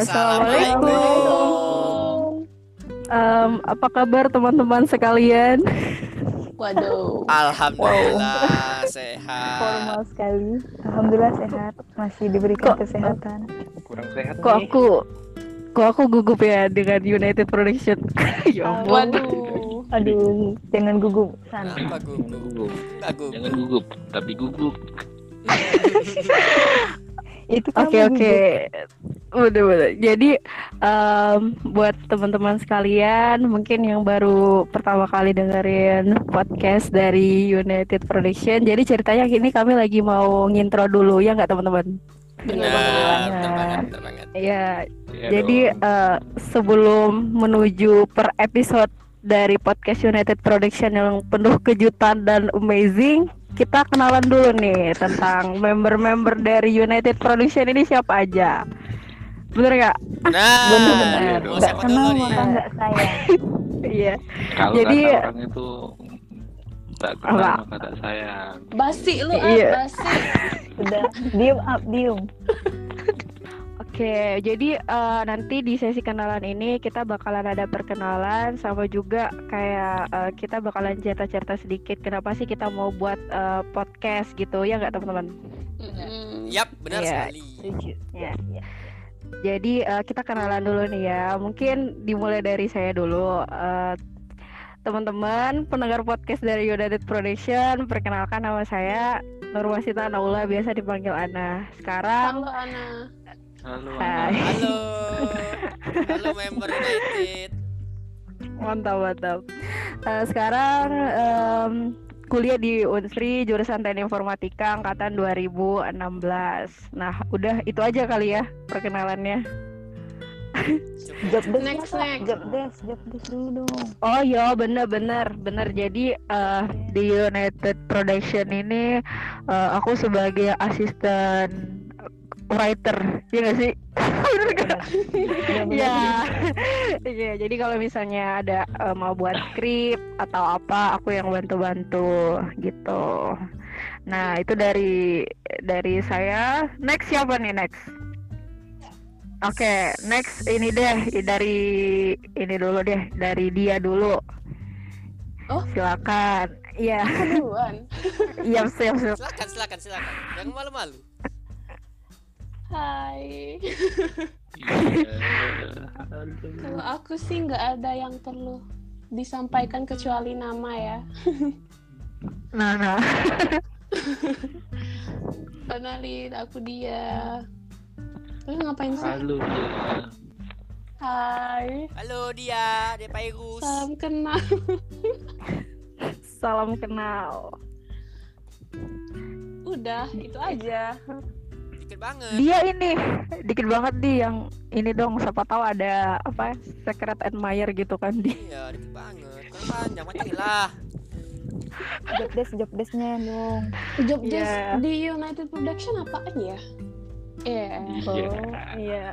Assalamualaikum. Um, apa kabar teman-teman sekalian? Waduh. Alhamdulillah sehat. Formal sekali. Alhamdulillah sehat. Masih diberikan Kok- kesehatan. kurang sehat Kok nih. aku kok aku gugup ya dengan United Production? ya ampun. Waduh. Aduh, jangan gugup. San. Kenapa Jangan gugup? gugup. Enggak gugup. Jangan gugup, tapi gugup. Itu Oke oke, udah udah. Jadi em, buat teman-teman sekalian, mungkin yang baru pertama kali dengerin podcast dari United Production, jadi ceritanya ini kami lagi mau ngintro dulu ya nggak teman-teman? Benar, banget. benar banget, benar banget. Iya, Ya Jadi dong. eh, sebelum menuju per episode dari podcast United Production yang penuh kejutan dan amazing, kita kenalan dulu nih tentang member-member dari United Production ini siapa aja. Bener nggak? Nah, Benar-benar. mau Nggak siapa kenal maka nggak sayang. Iya. kalau jadi- orang itu tak kenal Apa? maka tak sayang. Basi lu ah, Iya. basi. Udah, diem up, diem. Oke, jadi eh, nanti di sesi kenalan ini kita bakalan ada perkenalan sama juga kayak eh, kita bakalan cerita-cerita sedikit kenapa sih kita mau buat eh, podcast gitu ya nggak teman-teman? Mm-mm. Yap, benar Iya. sekali. Setuju. Ya. Jadi eh, kita kenalan dulu nih ya. Mungkin dimulai dari saya dulu. Eh, Teman-teman pendengar podcast dari United Production, perkenalkan nama saya Nurwasita Naula, biasa dipanggil Ana. Sekarang Halo Ana. Halo. Hai. Halo. Halo member United. mantap mantap. Eh, sekarang em, kuliah di Unsri jurusan Teknik Informatika angkatan 2016. Nah, udah itu aja kali ya perkenalannya. Job desk Next, next. Job desk, job desk dulu dong. Oh iya bener bener bener jadi eh, di United Production ini eh, aku sebagai asisten writer ya nggak sih? Bener? Ya, iya. Jadi kalau misalnya ada eh, mau buat skrip atau apa, aku yang bantu-bantu gitu. Nah itu dari dari saya. Next siapa nih next? Oke, next ini deh dari ini dulu deh dari dia dulu. Oh. Silakan. Iya, iya siap siap. Silakan, silakan, silakan. Jangan malu-malu. Hai. Iya. Kalau aku sih nggak ada yang perlu disampaikan kecuali nama ya. Nah, nah. Kenalin aku dia. Lu ngapain sih? Halo dia. Hai. Halo dia, dia Pairus. Salam kenal. Salam kenal. Udah, itu aja. Banget. Dia ini dikit banget di yang ini dong. Siapa tahu ada apa secret admirer gitu kan di. Iya, dikit banget. Kan panjang macam lah. Job desk, job desknya dong. Job desk di United Production apaan ya? Iya. Iya. Iya.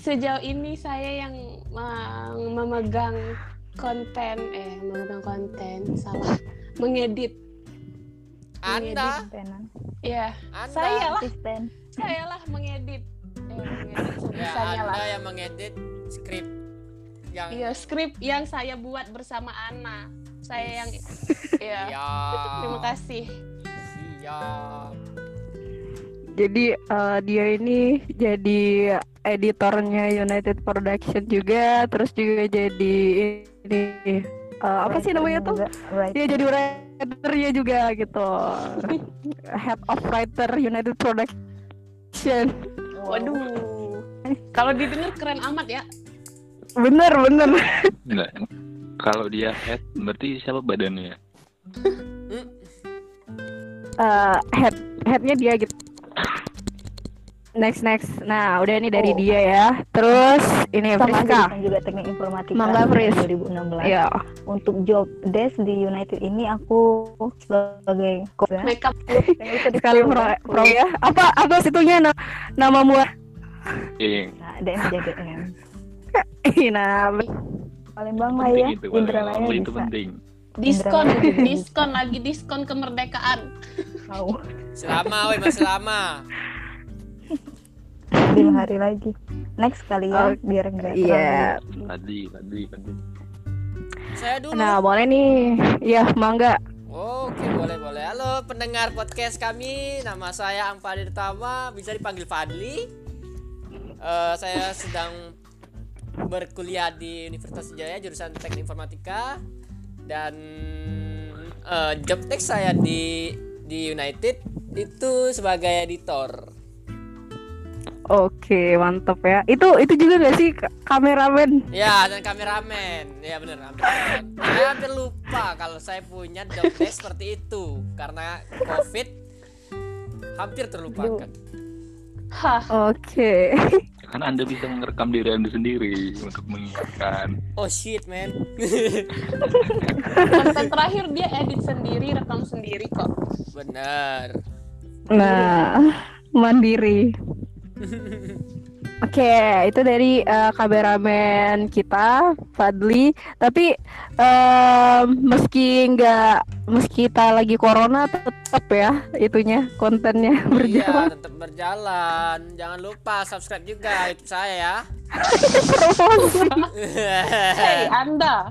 Sejauh ini saya yang memegang konten eh memegang konten salah mengedit. Anda, Asistenan. Ya, Anda. saya lah, saya lah mengedit. Eh, mengedit Ya, sebisanya lah. Anda yang mengedit skrip yang Iya, skrip yang saya buat bersama Ana. Saya yang ya. Ya. Terima kasih. Siap. Jadi eh, dia ini jadi editornya United Production juga, terus juga jadi ini eh, apa sih namanya tuh? Dia jadi writernya juga gitu. Head of writer United Production. Waduh. Kalau didengar keren amat ya. Bener bener. Enggak. Kalau dia head, berarti siapa badannya? Eh, head headnya dia gitu. Next next. Nah udah ini dari Oh. dia ya. Terus ini Sama Friska. juga teknik informatika Mangga, Fris. 2016. Ya. Untuk job desk di United ini aku sebagai ya. Makeup Yang bisa Sekali pro, ya. pro ya. Apa apa situnya na nama mua? Iya. Nah, DMJDM. nah, Palembang lah ya. Itu. Indralaya ngomong itu penting. diskon, Indra. diskon lagi diskon kemerdekaan. Selama, woi, Mas selama. Lima hari lagi next kali ya Oh, biar enggak Iya. Fadli, Fadli, Fadli. Saya dulu. Nah, boleh nih. Ya, mangga. Oke, boleh boleh. Halo pendengar podcast kami, nama saya Angpadi Tama, bisa dipanggil Fadli. Eh, saya sedang berkuliah di Universitas Jaya jurusan Teknik Informatika dan eh, job desk saya di di United itu sebagai editor. Oke, mantap ya. Itu itu juga gak sih ka- kameramen? Ya, dan kameramen. Ya benar, hampir. Saya hampir lupa kalau saya punya job desk seperti itu karena Covid hampir terlupakan. Hah, Oke. Kan Anda bisa merekam diri Anda sendiri untuk mengingatkan. Oh shit, man. konten terakhir dia edit sendiri, rekam sendiri kok. Benar. Nah, mandiri. Oke, itu dari eh, kameramen kita, Fadli. Tapi em, meski nggak, meski kita lagi corona, tetap ya itunya kontennya Iya, berjalan. tetap berjalan. Jangan lupa subscribe juga YouTube saya ya. Promosi. Hei, Anda.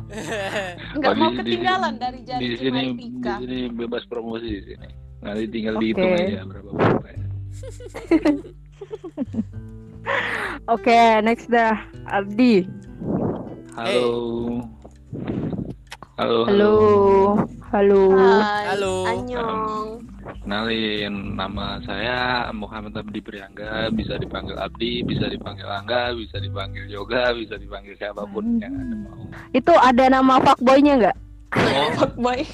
Nggak Oh, mau di- di- ketinggalan dari Di jari sini, di sini bebas promosi di sini. Nanti tinggal Oke. dihitung aja berapa berapa. ya. Oke, next dah, Abdi. Halo. Halo. Halo, halo. Hai, Halo. Anyong. Kenalin nama saya Muhammad Abdi Priangga, bisa dipanggil Abdi, bisa dipanggil Angga, bisa dipanggil Yoga, bisa dipanggil siapa pun yang Anda mau. Itu ada nama fuckboy-nya nggak? Oh, Fuckboy.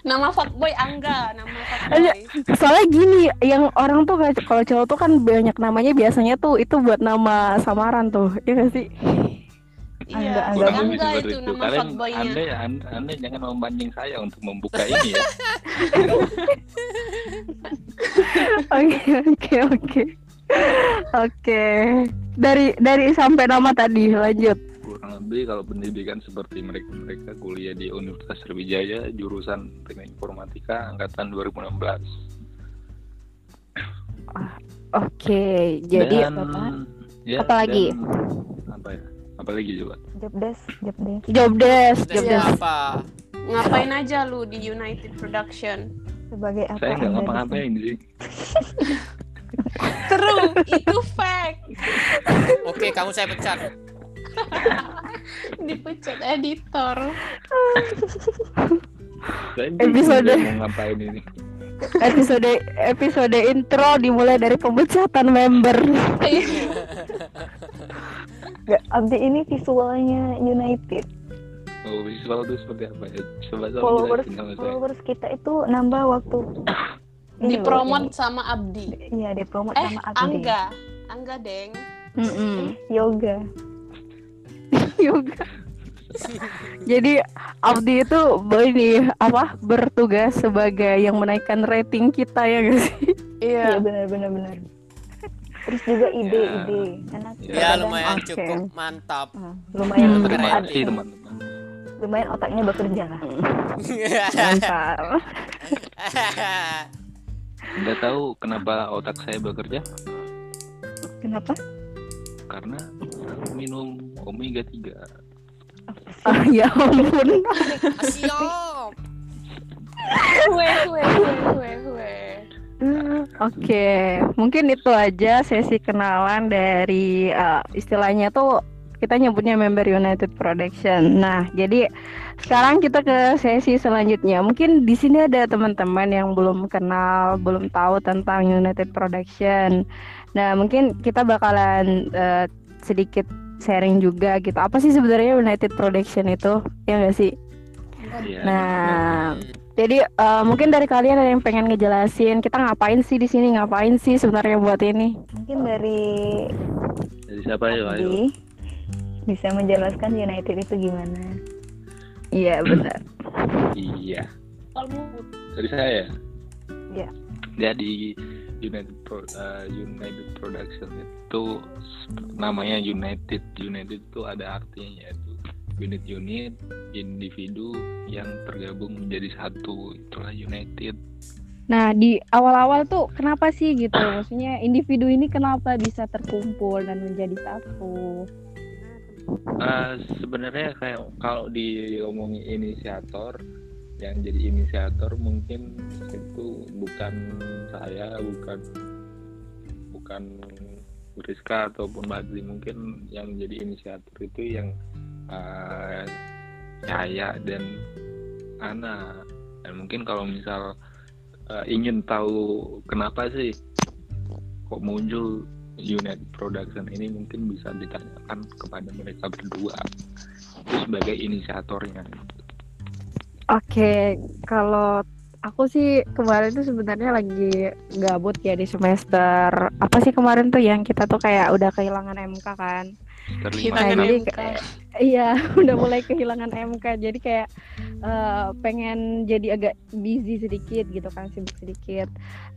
Nama fuckboy Angga, nama Iya. fuckboy. Soalnya gini, yang orang tuh kalau cowok tuh kan banyak namanya biasanya tuh itu buat nama samaran tuh, ya nggak sih? Iya, Angga, Angga seperti itu itu. nama Kalian, fuckboynya. anda, anda, anda jangan memancing saya untuk membuka ini ya. Oke, oke, oke. Oke. Dari dari sampai nama tadi lanjut. Kurang lebih kalau pendidikan seperti mereka mereka kuliah di Universitas Sriwijaya jurusan Teknik Informatika angkatan 2016. Oke, jadi Dan- apa? ya, Apa lagi? dan apa ya? Apa lagi coba? job desk job desk Job desk, job Tesnya desk. apa? Ngapain aja lu di United Production? sebagai apa Saya nggak ngapa-ngapain sih. True, itu fact. Oke, kamu saya pecat. Dipecat editor. Episode- mau ngapain ini. Episode episode intro dimulai dari pemecatan member. Nggak, Abdi ini visualnya United Oh, visual itu seperti apa ya? Coba coba followers followers kita itu nambah waktu Dipromot sama Abdi. iya dipromot Eh, sama Abdi Angga. Angga, Deng. Mm-mm. yoga Yoga. Jadi Abdi itu ini apa bertugas sebagai yang menaikkan rating kita ya guys. iya Iya. benar benar benar terus juga ide-ide karena Ya, Ya, kadang, lumayan Oke. cukup mantap. hmm, lumayan Hmm. Terima Keren. kasih teman-teman. lumayan otaknya bekerja lah Mantap. Anda tahu kenapa otak saya bekerja? kenapa Karena aku minum omega 3. Ah, ya ampun. Siap. Oke, mungkin itu aja sesi kenalan dari eh, istilahnya tuh kita nyebutnya member United Production. Nah, jadi sekarang kita ke sesi selanjutnya. Mungkin di sini ada teman-teman yang belum kenal, belum tahu tentang United Production. Nah, mungkin kita bakalan eh, sedikit sharing juga gitu. Apa sih sebenarnya United Production itu? Ya nggak sih? Iya. Nah, jadi eh, mungkin dari kalian ada yang pengen ngejelasin kita ngapain sih di sini, ngapain sih sebenarnya buat ini? mungkin dari Jadi siapa ya? Ayo. Bisa menjelaskan United itu gimana Iya benar. Iya. Dari saya. Iya. Jadi United Pro, eh, United Production itu namanya United. United itu ada artinya yaitu unit-unit individu yang tergabung menjadi satu itulah United. Nah, di awal-awal tuh kenapa sih gitu? Maksudnya individu ini kenapa bisa terkumpul dan menjadi satu? Eh, sebenarnya kayak kalau diomongin inisiator yang jadi inisiator mungkin itu bukan saya bukan bukan Rizka ataupun Badri mungkin yang jadi inisiator itu yang eh, saya dan Ana. Dan mungkin kalau misal eh, ingin tahu kenapa sih kok muncul unit production ini mungkin bisa ditanyakan kepada mereka berdua. Itu sebagai inisiatornya Oke, kalau aku sih kemarin tuh sebenarnya lagi gabut ya di semester apa sih kemarin tuh yang kita tuh kayak udah kehilangan MK kan? Kehilangan Nah, jadi MK. kayak- Iya, udah mulai kehilangan MK. Jadi kayak eh, pengen jadi agak busy sedikit gitu kan, sibuk sedikit.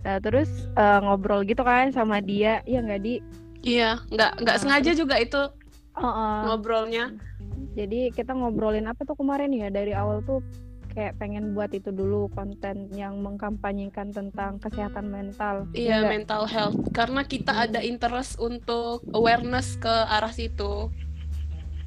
Nah, terus eh, ngobrol gitu kan sama dia, iya nggak di? Iya, nggak nggak Nah, sengaja juga itu Oh, oh. ngobrolnya. Jadi kita ngobrolin apa tuh kemarin ya dari awal tuh kayak pengen buat itu dulu konten yang mengkampanyekan tentang kesehatan mental. Iya, nggak? mental health. Karena kita ada interest untuk awareness ke arah situ.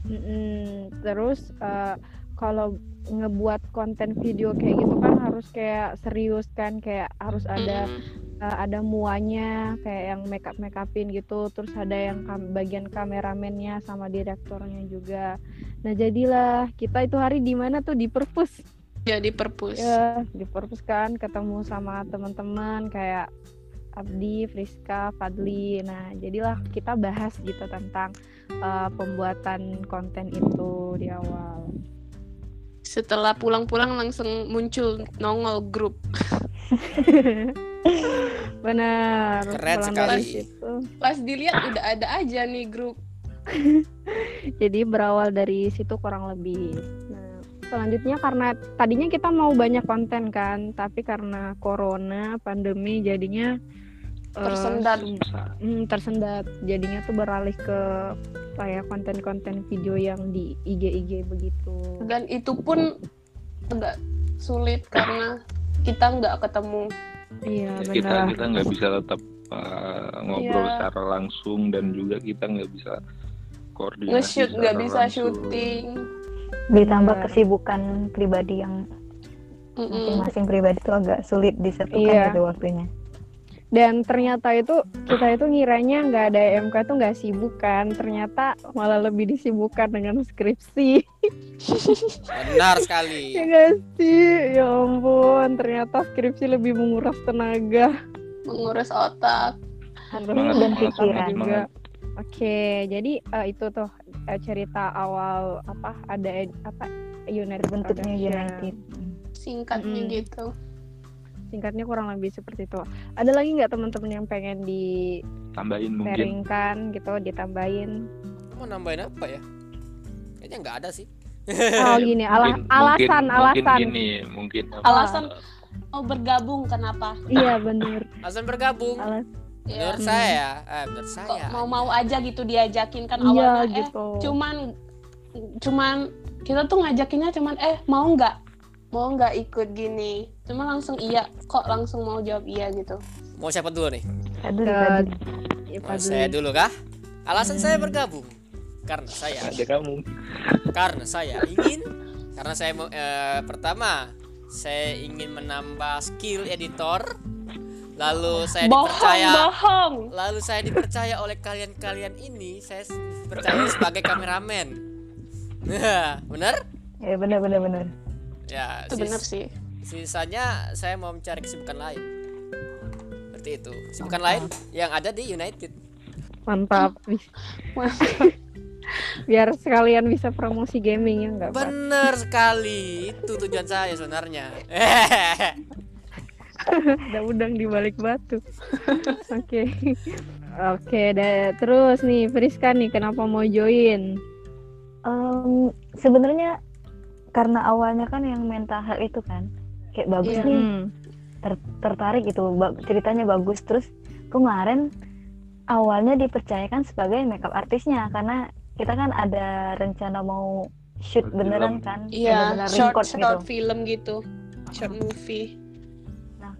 Mm-mm. Terus eh, kalau ngebuat konten video kayak gitu kan harus kayak serius kan kayak harus ada Mm-mm. eh, ada muanya kayak yang make up make upin gitu terus ada yang kam- bagian kameramennya sama direkturnya juga nah jadilah kita itu hari di mana tuh di perpus Ya di perpus. ya di perpus kan ketemu sama teman-teman kayak Abdi, Friska, Fadli. Nah, jadilah kita bahas gitu tentang eh, pembuatan konten itu di awal. Setelah pulang-pulang langsung muncul nongol grup. Benar. Keren pulang sekali. situ. Pas dilihat udah ada aja nih grup. Jadi berawal dari situ kurang lebih. Selanjutnya karena tadinya kita mau banyak konten kan, tapi karena corona, pandemi jadinya eh, Tersendat. susah Hmm, tersendat jadinya tuh beralih ke kayak konten-konten video yang di IG-IG begitu. Dan itu pun agak sulit karena kita nggak ketemu. Iya Ya, kita benar. kita nggak bisa tetap uh, ngobrol Iya. secara langsung dan juga kita nggak bisa koordinasi Nge-shoot nggak bisa langsung. syuting. Ditambah Benar. kesibukan pribadi yang masing-masing pribadi itu agak sulit disatukan Iya. gitu waktunya. Dan ternyata itu kita itu ngiranya nggak ada MK tuh nggak sibuk kan, ternyata malah lebih disibukkan dengan skripsi. Benar sekali. ya nggak sih? Ya ampun, ternyata skripsi lebih menguras tenaga. Menguras otak. Dan pikiran. semangat. Oke, jadi eh, itu tuh eh, cerita awal apa ada apa United Bentuknya Production. United. Singkatnya Mm-mm. gitu. Singkatnya kurang lebih seperti itu. Ada lagi nggak teman-teman yang pengen di tambahin mungkin gitu, ditambahin? Mau nambahin apa ya? Kayaknya nggak ada sih. Oh gini, ala- Mungkin- alasan, mungkin, alasan. mungkin gini mungkin apa, Alasan mau bergabung kenapa? Iya bener. Alasan bergabung. Alas Ya, Menurut saya, eh, menurut kok saya. mau-mau aja gitu diajakin kan Iya awalnya eh gitu. cuman cuman kita tuh ngajakinnya cuman eh mau nggak mau nggak ikut gini cuma langsung iya kok langsung mau jawab iya gitu Mau siapa dulu nih? Aduh. Ya, Mau Fadli. saya dulu kah? Alasan saya bergabung karena saya ada kamu karena saya ingin karena saya mau eh, pertama saya ingin menambah skill editor lalu saya bohong dipercaya bohong. Lalu saya dipercaya oleh kalian-kalian ini saya dipercaya sebagai kameramen. Benar? Ya benar benar benar. ya itu sis- bener sih. sisanya saya mau mencari kesibukan lain. Seperti itu. Kesibukan lain yang ada di United. Mantap. Biar sekalian bisa promosi gaming ya nggak Pak? bener sekali. Itu tujuan saya sebenarnya Ada udang di balik batu. Oke. Oke, da- terus nih Friska nih kenapa mau join? Em, sebenarnya karena awalnya kan yang mental health itu kan kayak bagus Iya. nih Hmm. ter- tertarik gitu ba- ceritanya bagus terus kemarin awalnya dipercayakan sebagai makeup artisnya karena kita kan ada rencana mau shoot Film. beneran kan iya bener-bener short short gitu film gitu short movie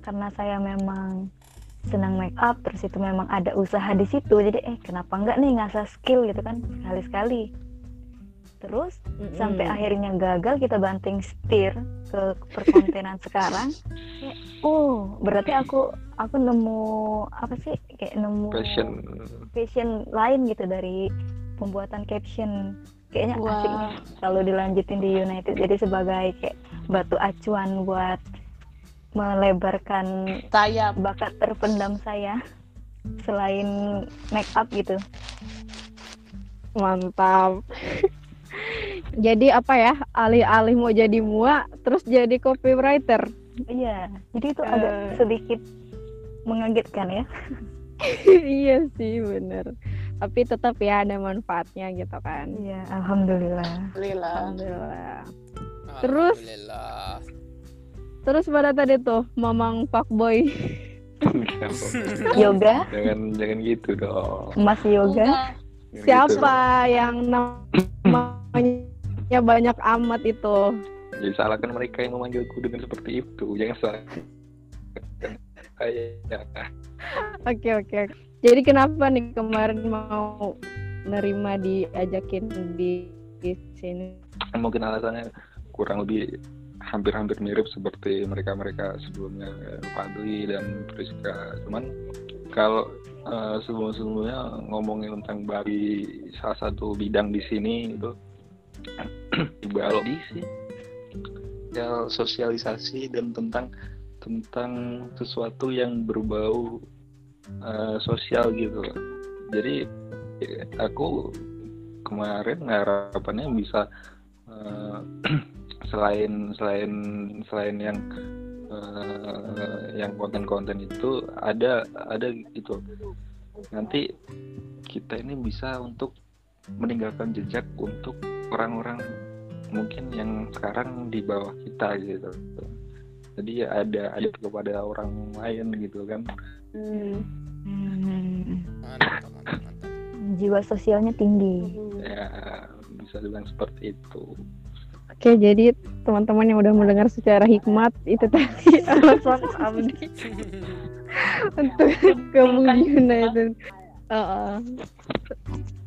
karena saya memang senang make up terus itu memang ada usaha di situ. Jadi eh kenapa enggak nih ngasah skill gitu kan sekali sekali terus Mm-mm. sampai akhirnya gagal kita banting setir ke perkontenan sekarang. Kayak, oh berarti aku aku nemu apa sih kayak nemu passion passion lain gitu dari pembuatan caption. Kayaknya Wah. asik nih kalau dilanjutin di United. Jadi sebagai kayak batu acuan buat melebarkan sayap bakat terpendam saya selain make up gitu Mantap. jadi apa ya? Alih-alih mau jadi mua, terus jadi copywriter. iya jadi itu Eh. agak sedikit mengagetkan ya iya sih, bener. Tapi tetap ya ada manfaatnya gitu kan. iya alhamdulillah Alhamdulillah Alhamdulillah. Terus? Alhamdulillah. Terus pada tadi tuh Mamang Fuckboy. yoga jangan jangan gitu dong mas yoga Enggak. Jangan gitu Siapa dong. yang namanya banyak amat itu? jadi salahkan mereka yang memanggilku dengan seperti itu jangan Oke oke. oke. Jadi kenapa nih kemarin mau nerima diajakin di, di sini? mungkin alasannya kurang lebih hampir-hampir mirip seperti mereka-mereka sebelumnya eh, Fadli dan Priska. Cuman kalau eh, sebelum-sebelumnya ngomongin tentang bagi salah satu bidang di sini itu biologi sih ya sosialisasi dan tentang tentang sesuatu yang berbau eh, sosial gitu. Jadi aku kemarin harapannya bisa eh, selain selain selain yang eh, yang konten-konten itu ada ada gitu nanti kita ini bisa untuk meninggalkan jejak untuk orang-orang mungkin yang sekarang di bawah kita gitu jadi ada ada kepada orang lain gitu kan Hmm. Hmm, Mantap, mantap, mantap. jiwa sosialnya tinggi ya bisa dibilang seperti itu Oke, jadi teman-teman yang udah mendengar secara hikmat itu tadi alasan Abdi untuk gabung di United. Heeh.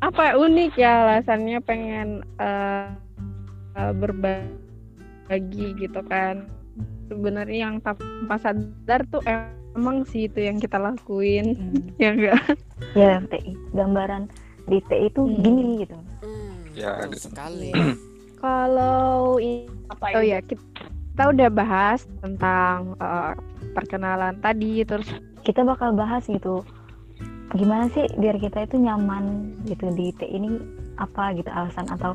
apa ya, unik ya alasannya pengen eh, eh, berbagi gitu kan. Sebenarnya yang tanpa sadar tuh emang sih itu yang kita lakuin, Hmm. ya enggak? ya TI gambaran di TI itu Hmm. gini gitu Hmm, Ya, betul sekali. Kalau i- Apa Oh ya, kita, kita udah bahas tentang eh, perkenalan tadi, terus kita bakal bahas gitu gimana sih biar kita itu nyaman gitu di TI ini apa gitu alasan atau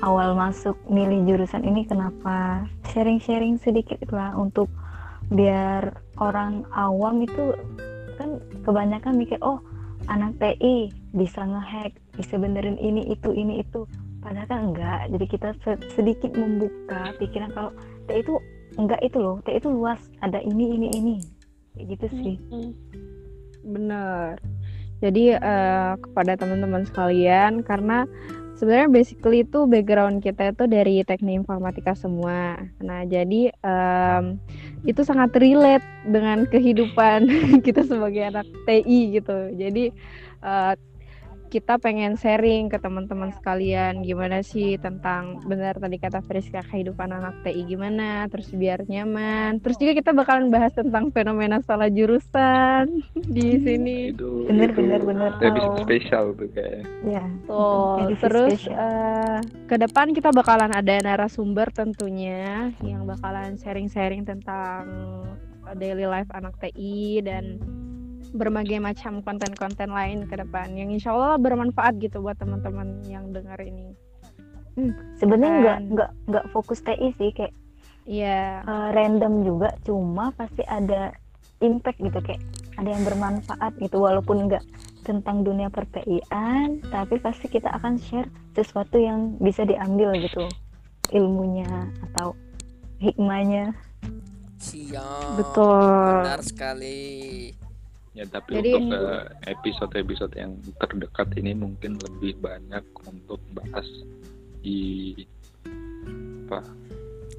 awal masuk milih jurusan ini kenapa? Sharing-sharing sedikit lah untuk biar orang awam itu kan kebanyakan mikir oh anak TI bisa ngehack bisa benerin ini itu ini itu padahal kan enggak jadi kita se- sedikit membuka pikiran kalau TI itu enggak itu loh TI itu luas ada ini ini ini kayak gitu sih bener. Jadi eh, kepada teman-teman sekalian, karena sebenarnya basically itu background kita itu dari teknik informatika semua. Nah, jadi em, itu sangat relate dengan kehidupan kita sebagai anak TI gitu. Jadi eh, kita pengen sharing ke teman-teman sekalian gimana sih tentang benar tadi kata Friska kehidupan anak TI gimana, terus biar nyaman. Terus juga kita bakalan bahas tentang fenomena salah jurusan di sini. itu Bener, itu bener, spesial tuh kayaknya ya. Edisi Terus eh, ke depan kita bakalan ada narasumber tentunya yang bakalan sharing-sharing tentang daily life anak TI dan berbagai macam konten-konten lain ke depan yang insya Allah bermanfaat gitu buat teman-teman yang dengar ini. sebenarnya nggak Kan. nggak nggak fokus TI sih kayak Iya, eh, random juga cuma pasti ada impact gitu kayak ada yang bermanfaat gitu walaupun nggak tentang dunia perTIan tapi pasti kita akan share sesuatu yang bisa diambil gitu ilmunya atau hikmahnya Siap. betul. Benar sekali. Ya tapi Jadi- untuk eh, episode-episode yang terdekat ini mungkin lebih banyak untuk bahas di apa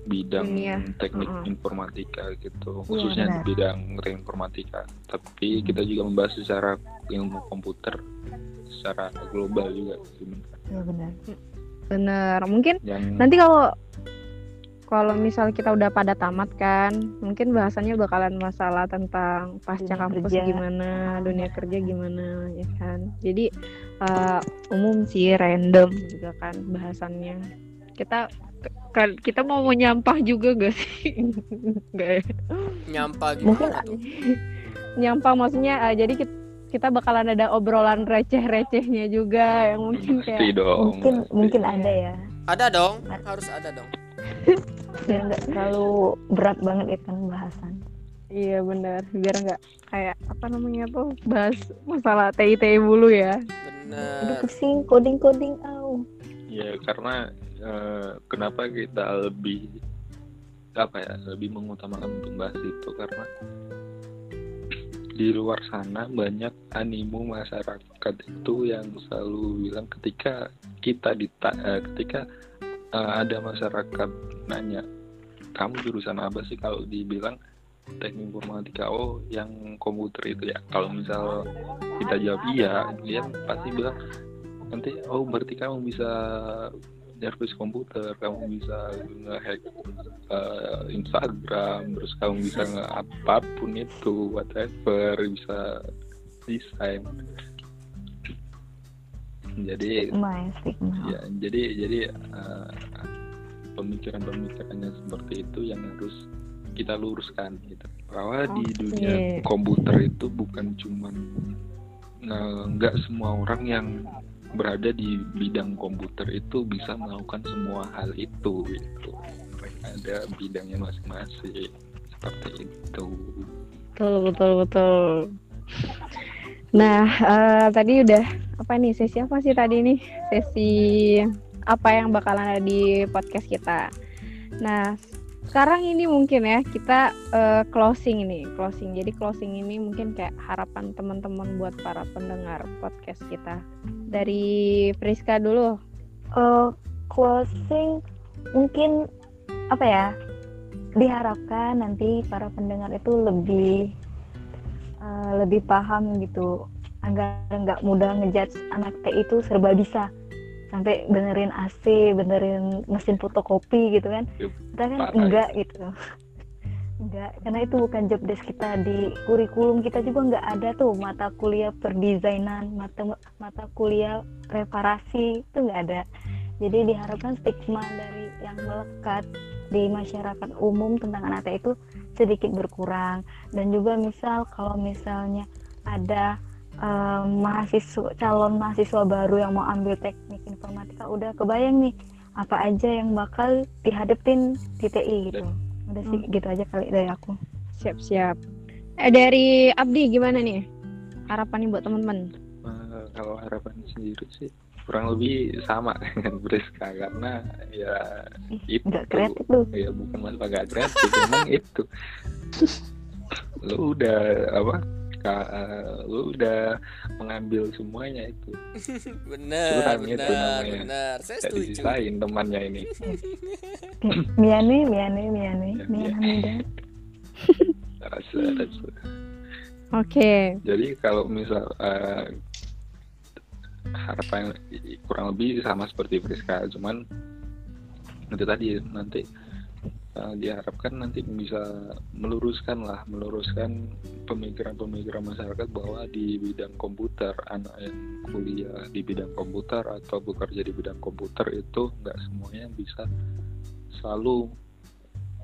bidang Dunia. teknik Mm-mm. informatika gitu khususnya benar. di bidang teknik informatika tapi kita juga membahas secara ilmu komputer secara global juga sebenarnya. ya benar bener mungkin yang nanti kalau kalau misal kita udah pada tamat kan mungkin bahasannya bakalan masalah tentang pasca Dunia kampus kerja. gimana dunia kerja gimana ya kan jadi eh, umum sih random juga kan bahasannya kita kan kita mau menyampah juga gak sih Nggak ya? Nyampah Mungkin gimana tuh? nyampah maksudnya eh, jadi kita, kita bakalan ada obrolan receh-recehnya juga yang mungkin pasti kayak dong mungkin pasti. mungkin ada ya Ada dong, harus ada dong. Biar nggak terlalu berat banget itu kan bahasan Iya benar, biar nggak kayak apa namanya tuh bahas masalah TI TI bulu ya. udah Bener. pusing coding coding au ya karena eh, kenapa kita lebih apa ya lebih mengutamakan untuk bahas itu karena di luar sana banyak animu masyarakat itu yang selalu bilang ketika kita dita eh, ketika eh, ada masyarakat nanya kamu jurusan apa sih? Kalau dibilang teknik informatika oh yang komputer itu ya. Kalau misal kita jawab iya dia pasti bilang nanti oh berarti kamu bisa servis komputer kamu bisa ngehack eh, Instagram terus kamu bisa nge apa pun itu whatever bisa desain jadi stigma ya stigma ya jadi jadi eh, pemikiran-pemikiran yang seperti itu yang harus kita luruskan gitu bahwa di Oke. dunia komputer itu bukan cuman eh, nggak semua orang yang berada di bidang komputer itu bisa melakukan semua hal itu gitu mereka ada bidangnya masing-masing seperti itu Betul betul betul. Nah eh, tadi udah apa nih sesi apa sih tadi nih sesi apa yang bakalan ada di podcast kita. Nah sekarang ini mungkin ya kita eh, closing ini closing. Jadi closing ini mungkin kayak harapan teman-teman buat para pendengar podcast kita. Dari Friska dulu. Eh, closing mungkin apa ya diharapkan nanti para pendengar itu lebih eh, lebih paham gitu. Agar nggak mudah ngejudge anak T itu serba bisa. Sampai benerin AC benerin mesin fotokopi gitu kan. Yup, kita kan parah enggak gitu. Enggak karena itu bukan job desk kita. Di kurikulum kita juga nggak ada tuh. Mata kuliah perdesainan mata mata kuliah reparasi itu nggak ada. Jadi diharapkan stigma dari yang melekat di masyarakat umum tentang anak itu sedikit berkurang dan juga misal kalau misalnya ada eh, mahasiswa calon mahasiswa baru yang mau ambil teknik informatika udah kebayang nih apa aja yang bakal dihadapin di TI gitu udah sih gitu aja kali dari aku Siap-siap. Eh dari Abdi gimana nih? Harapan nih buat teman-teman. Eh, kalau harapan sendiri sih kurang lebih sama dengan Briska karena ya itu nggak kreatif tuh ya bukan masalah gak kreatif memang itu lu udah apa ka- eh, lu udah mengambil semuanya itu Bener, Curang itu namanya. bener. Saya setuju. disisain temannya ini Miane Miane Miane Ya, Mian ya. Hamida rasa rasa Oke. jadi kalau misal eh, harapan kurang lebih sama seperti Friska cuman itu tadi nanti eh, diharapkan nanti bisa meluruskan lah meluruskan pemikiran-pemikiran masyarakat bahwa di bidang komputer anak yang kuliah di bidang komputer atau bekerja di bidang komputer itu nggak semuanya bisa selalu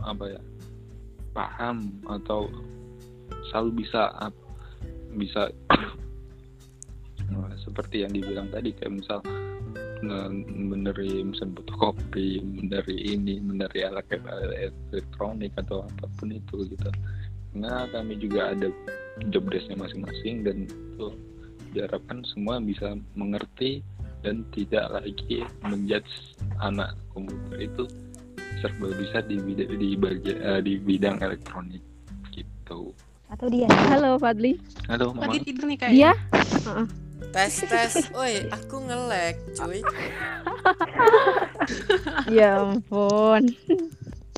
apa ya paham atau selalu bisa bisa seperti yang dibilang tadi kayak misal nge- meneri mesin fotokopi, meneri ini, meneri alat elektronik atau apa pun itu gitu. Karena kami juga ada job desknya masing-masing dan itu diharapkan semua bisa mengerti dan tidak lagi menjudge anak komputer itu serba bisa di bidang di, eh, di bidang elektronik gitu. atau dia Halo Fadli. Halo, Mama. Lagi tidur nih kayaknya. Dia? Tes tes. Oi, aku ngelek, cuy. Ya ampun.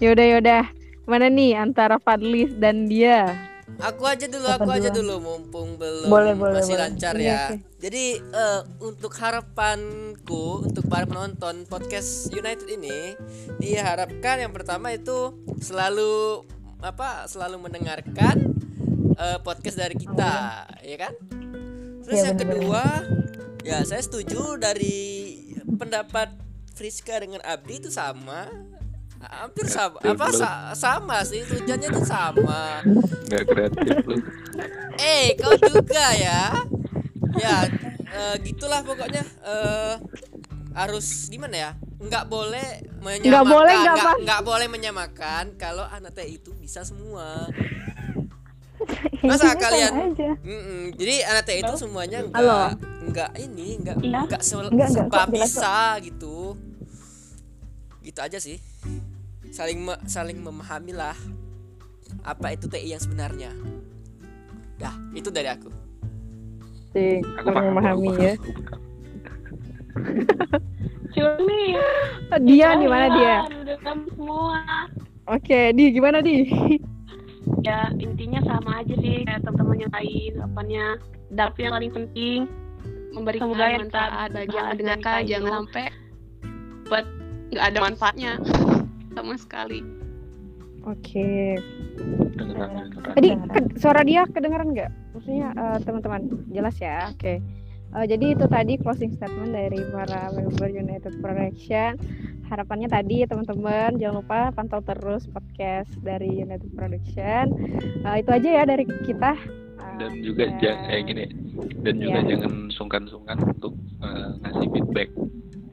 Yaudah yaudah. Mana nih antara Fadli dan dia? Aku aja dulu, aku aja dulu mumpung belum Boleh, boleh, masih boleh. lancar Iya, ya. oke. Jadi eh, untuk harapanku untuk para penonton podcast United ini diharapkan yang pertama itu selalu apa? Selalu mendengarkan eh, podcast dari kita, ya kan? Terus Iya, yang bener-bener. kedua, ya saya setuju dari pendapat Friska dengan Abdi itu sama. Hampir sama, Kreatif apa lu. sa- sama sih tujuannya itu sama. nggak kreatif lu Eh, kau juga ya? Ya, eh, gitulah pokoknya. Eh, harus gimana ya? Nggak boleh menyamakan. Nggak boleh, nggak boleh menyamakan kalau anak teh itu bisa semua. Masa kalian- aja. Jadi anak teh itu semuanya nggak Halo. nggak ini nggak Iya. nggak se- Nggak, nggak, serba kok, bisa gitu. Gitu aja sih. Saling me- saling memahami lah apa itu TI yang sebenarnya. Dah, itu dari aku. Sih, aku paham memahami aku ya. Cumi. Dia di mana dia? Udah semua. Oke, di gimana di? Ya intinya sama aja sih kayak teman-teman yang lain. Apanya. Tapi yang paling penting memberikan manfaat bagi yang mendengarkan jangan sampai buat nggak ada manfaatnya sama sekali. Oke. Kedengeran, kedengeran. Tadi ke- suara dia kedengaran nggak? Maksudnya eh, teman-teman jelas ya. Oke. Eh, jadi itu tadi closing statement dari para member United Production. Harapannya tadi teman-teman jangan lupa pantau terus podcast dari United Production. Eh, itu aja ya dari kita. Eh, dan juga ya. jangan kayak gini dan juga Iya. jangan sungkan-sungkan untuk eh, ngasih feedback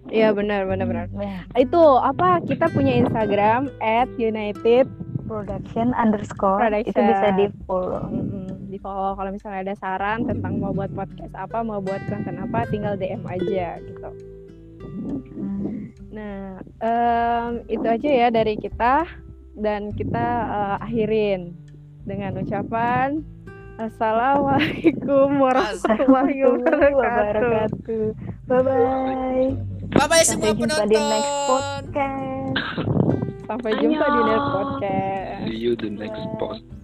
Iya benar benar benar. Nah, Itu apa? Kita punya Instagram @united production underscore itu Production. bisa di follow. Di follow kalau misalnya ada saran tentang mau buat podcast apa mau buat konten apa tinggal DM aja gitu Hmm. Nah em, itu aja ya dari kita dan kita eh, akhirin dengan ucapan assalamualaikum warahmatullahi wabarakatuh. Bye bye. Bye bye semua Sampai jumpa penonton. di next podcast. sampai jumpa di next podcast see you the next post